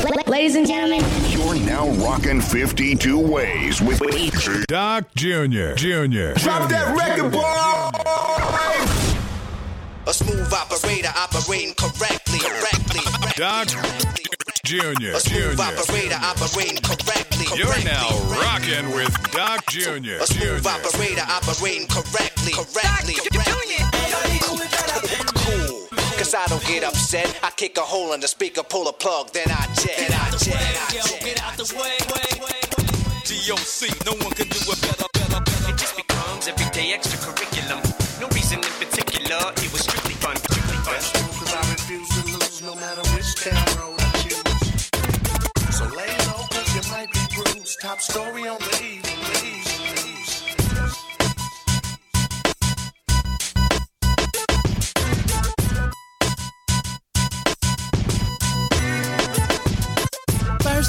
Ladies and gentlemen, You're now rocking 52 ways with Doc Jr. Jr. Drop that record, boy! A smooth operator operating correctly, correctly. Doc Jr. A smooth Jr. operator operating correctly. You're correctly. now rocking with Doc Jr. A smooth Jr. operator operating correctly, correctly. Cool. Cause I don't get upset. I kick a hole in the speaker, pull a plug, then I jet. Then I jet. Then I jet. Get out the way. DOC, no one can do it better, better, better. It just becomes everyday extracurriculum. No reason in particular, it was strictly fun, strictly fun. Cause I refuse to lose no matter which town road I choose. So lay low cause you might be bruised. Top story on the eve,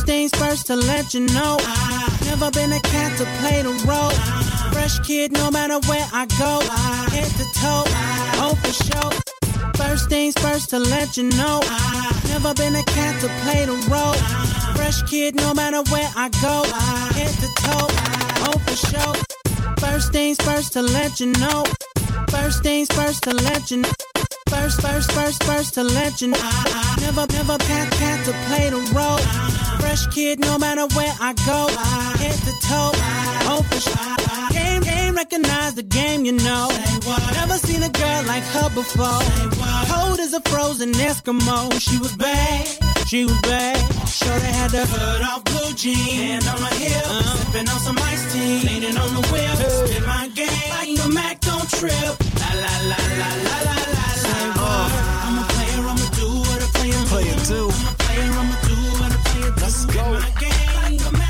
First things first to let you know. Never been a cat to play the role. Fresh kid, no matter where I go. Head to toe, oh for sure. First things first to let you know. Never been a cat to play the role. Fresh kid, no matter where I go. Head to toe, oh for sure. First things first to let you know. First things first to let you know. First, first, first, first to let you know. Never, never cat, cat to play the role. Fresh kid, no matter where I go. Head to toe, oh for sure. Game, game, recognize the game, you know. Never seen a girl like her before. Cold as a frozen Eskimo. She was bad, she was bad. Sure they had the hood off blue jeans. Hand on my hip, uh-huh. sipping on some iced tea. Leaning on the whip, spin my game like the Mac don't trip. La la la la la la la. Do. I'm a player, I'ma do what a player. Let's go.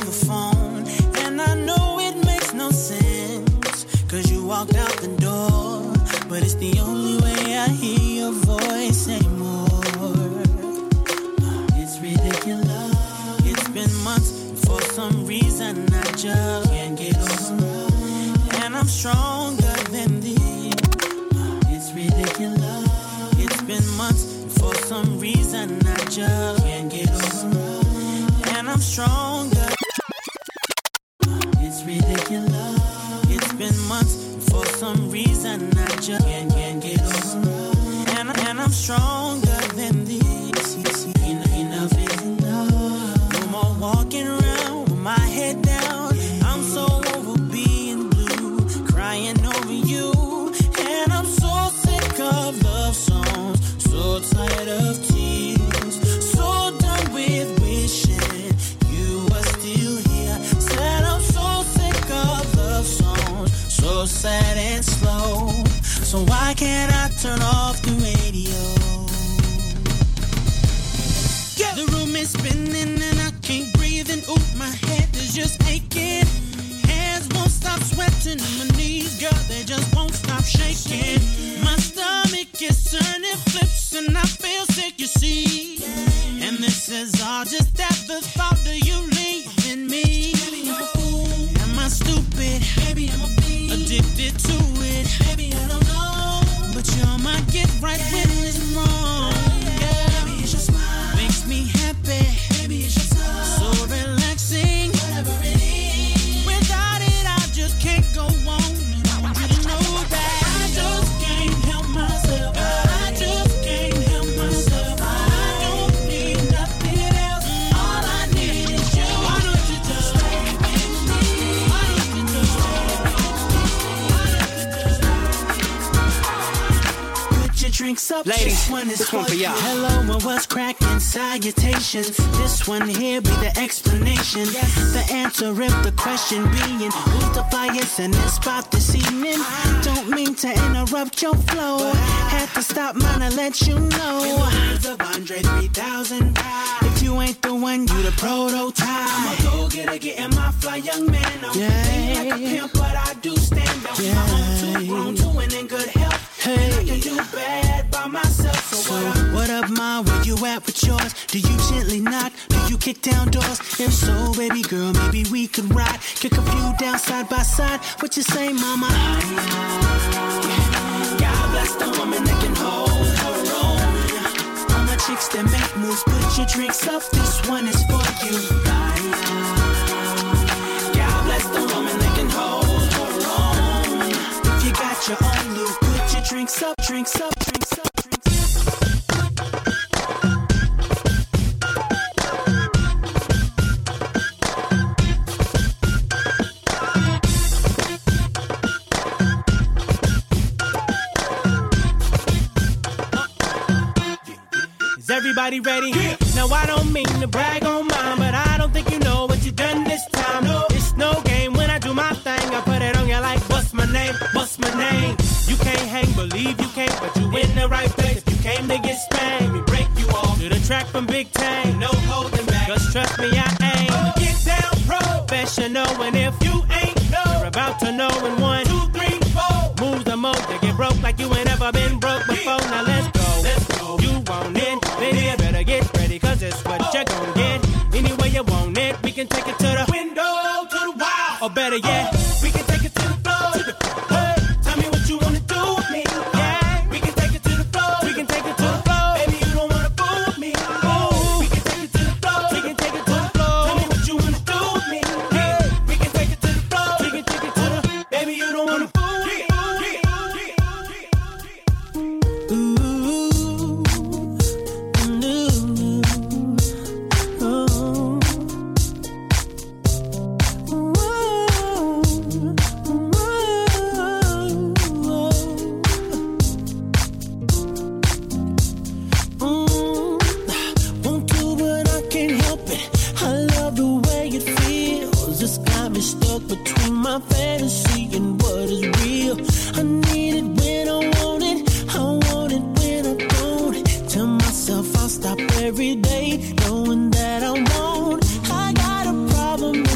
The phone. And I know it makes no sense. Cause you walked out the door. But it's the only way I hear your voice anymore. It's ridiculous. It's been months. For some reason, I just can't get over. And I'm stronger than this. It's ridiculous. It's been months. For some reason, I just can't get over. And I'm stronger. Why can't I turn off the radio? The room is spinning and I can't breathe and ooh, my head is just aching. Hands won't stop sweating and my knees, girl, they just won't stop shaking. My stomach is turning flips and I feel sick, you see. And this is all just at the thought of you leaving me. I stupid? Maybe I'm addicted to it. Maybe I don't know. But you're my get right when it's wrong. Yeah. Maybe it's your smile. Makes me happy. Maybe it's your up. Ladies, this one is this one for y'all. Hello, and what's cracking? Salutations. This one here be the explanation. The answer if the question being who's the flyest in this spot this evening? Don't mean to interrupt your flow. Had to stop mine and let you know. In the words of Andre 3000. If you ain't the one, you the prototype. I'm a go getter, getting my fly young man on. Yeah. Like a pimp, but I do stand up. My own two grown, two and in good And I can do bad by myself. So, what, up, what up, ma? Where you at with yours? Do you gently knock? Do you kick down doors? If so, baby girl, maybe we could ride. Kick a few down side by side. What you say, mama? God bless the woman that can hold her own. All my chicks that make moves, put your drinks up. This one is for you. God drinks up, drinks up, drinks up, drinks up. Is everybody ready? Now I don't mean to brag on mine, but I don't think you know what you done this time. No, it's no can't hang, believe you can't, but you in the right place. If you came to get spanked, we break you off to the track from Big Tang. No holding back, just trust me, I aim. Get down, professional, and if you ain't know, you're about to know in one, two, three, four. Moves the most to get broke like you ain't never been broke before. Now let's go. Let's go. You want it, then you better get ready, cause it's what myself I'll stop every day, knowing that I won't. I got a problem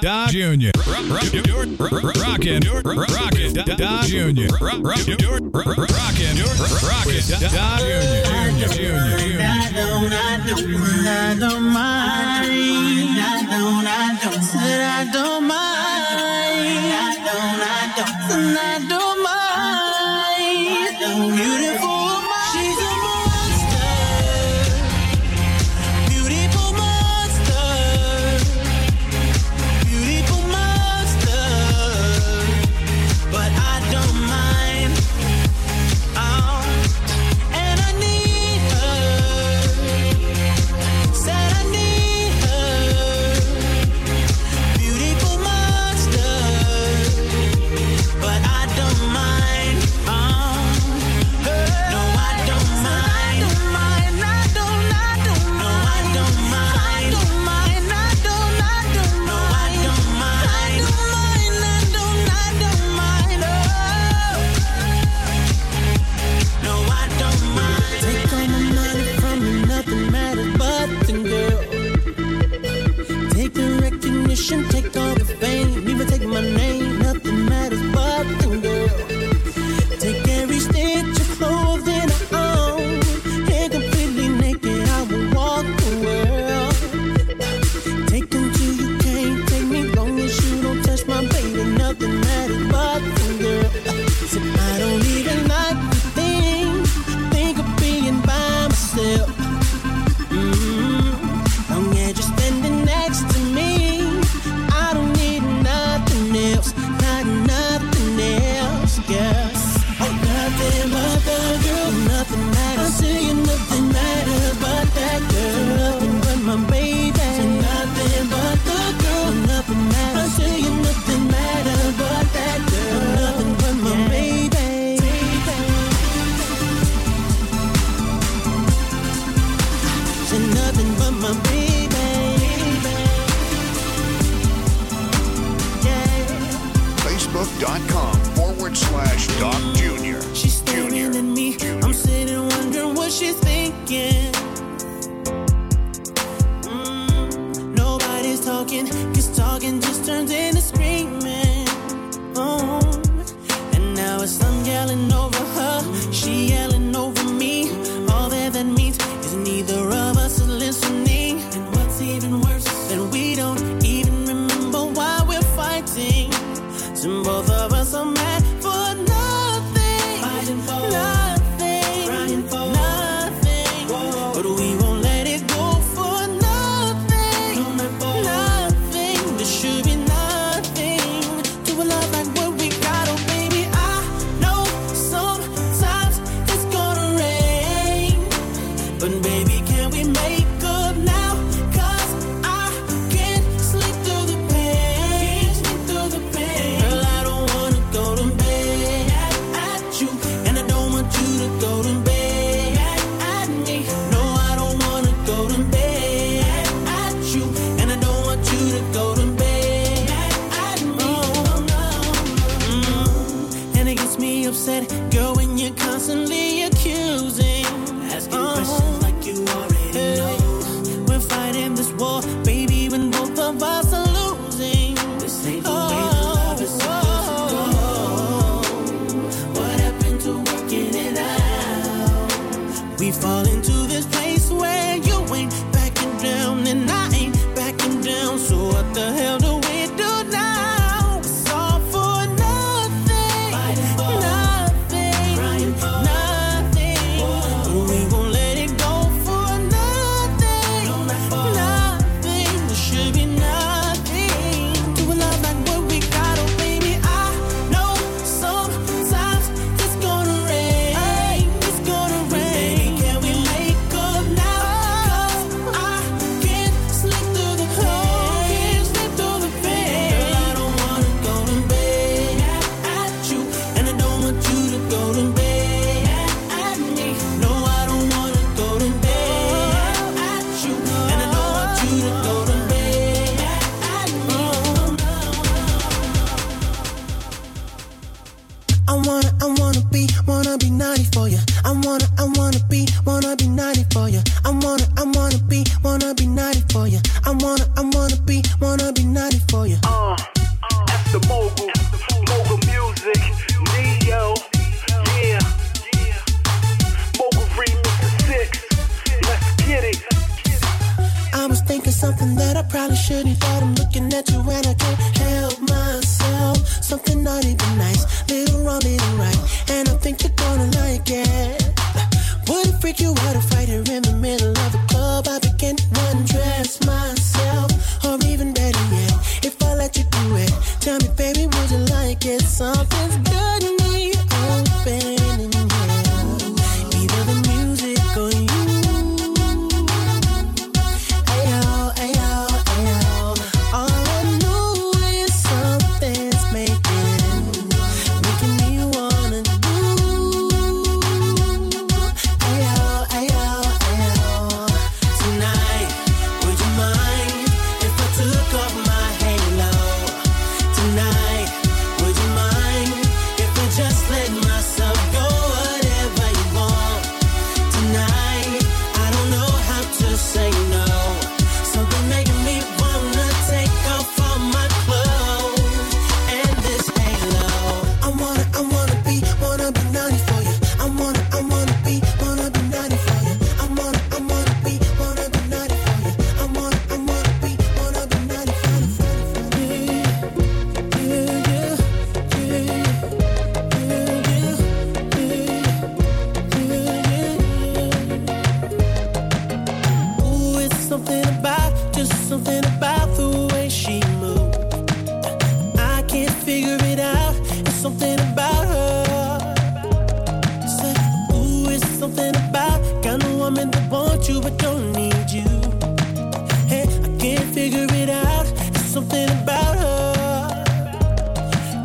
Doc Jr. Rockin' Rockin' Rockin' Doc Jr. Rockin' Rockin' Doc Jr. Jr. I don't, I don't, I don't mind. I don't, I don't, I don't mind. I don't, I don't, I don't.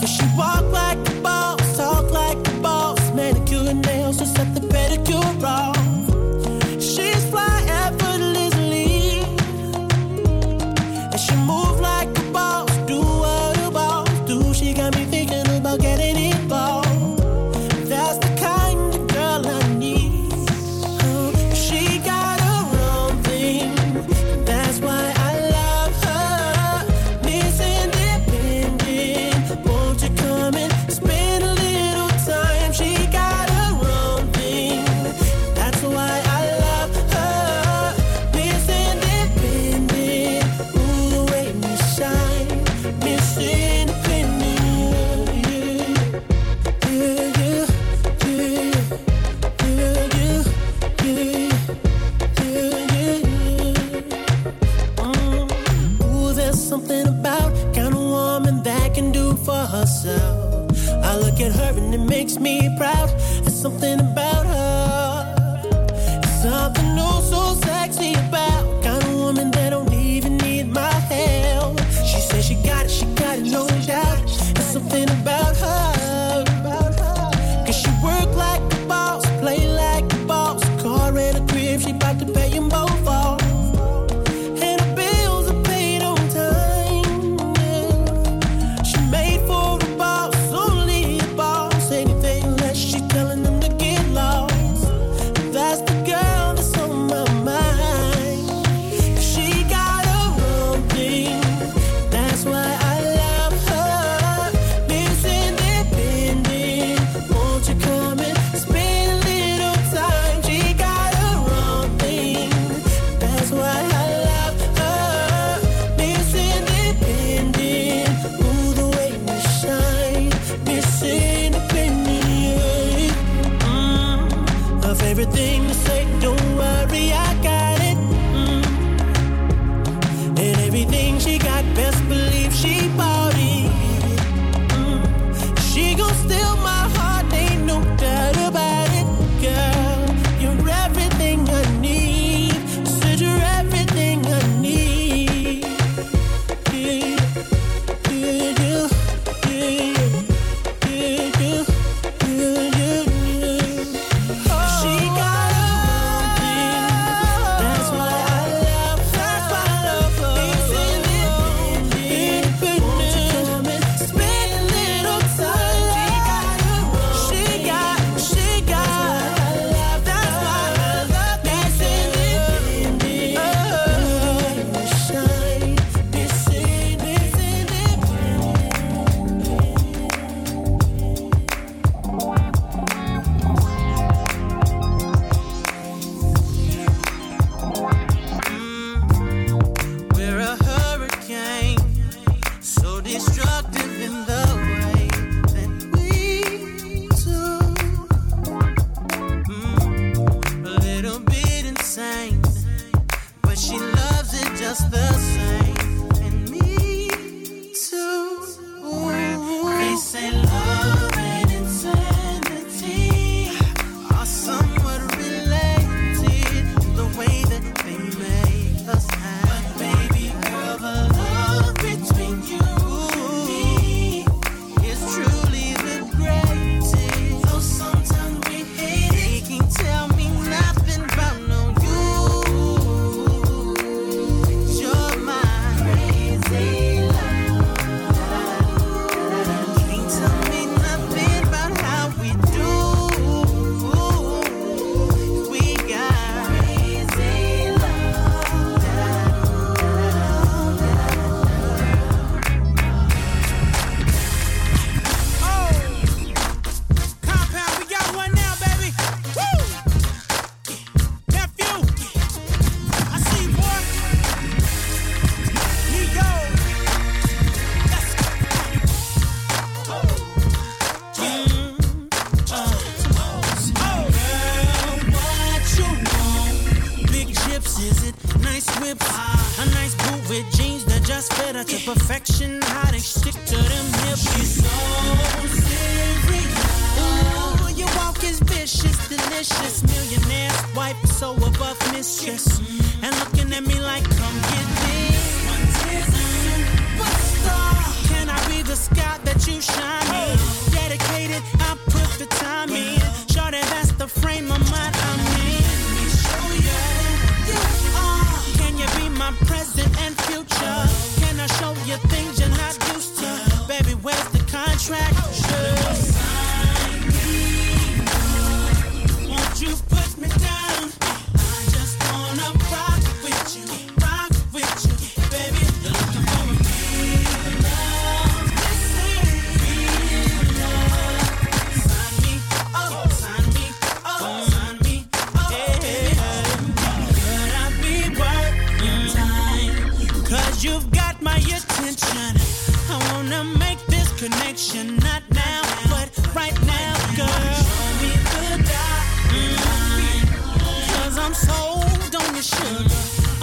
She walked for herself. I look at her and it makes me proud. There's something about her. There's something oh so sexy about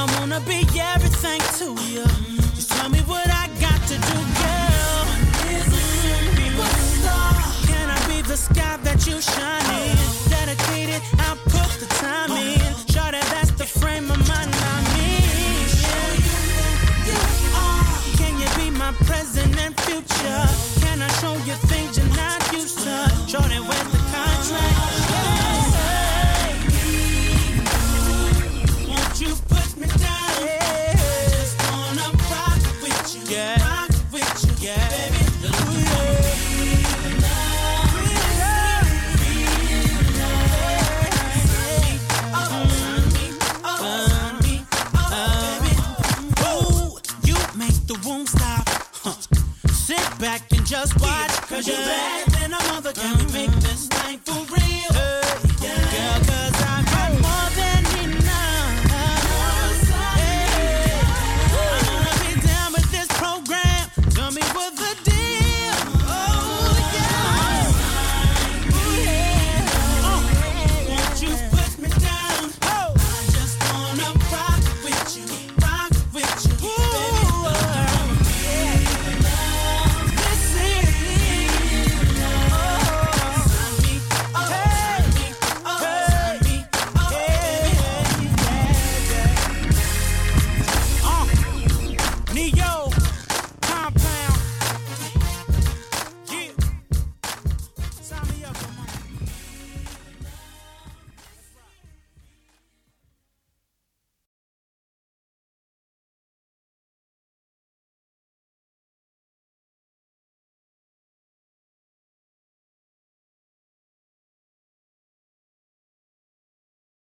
I wanna be everything to you. Just tell me what I got to do, girl. Is it be my star? Can I be the sky that you shine in?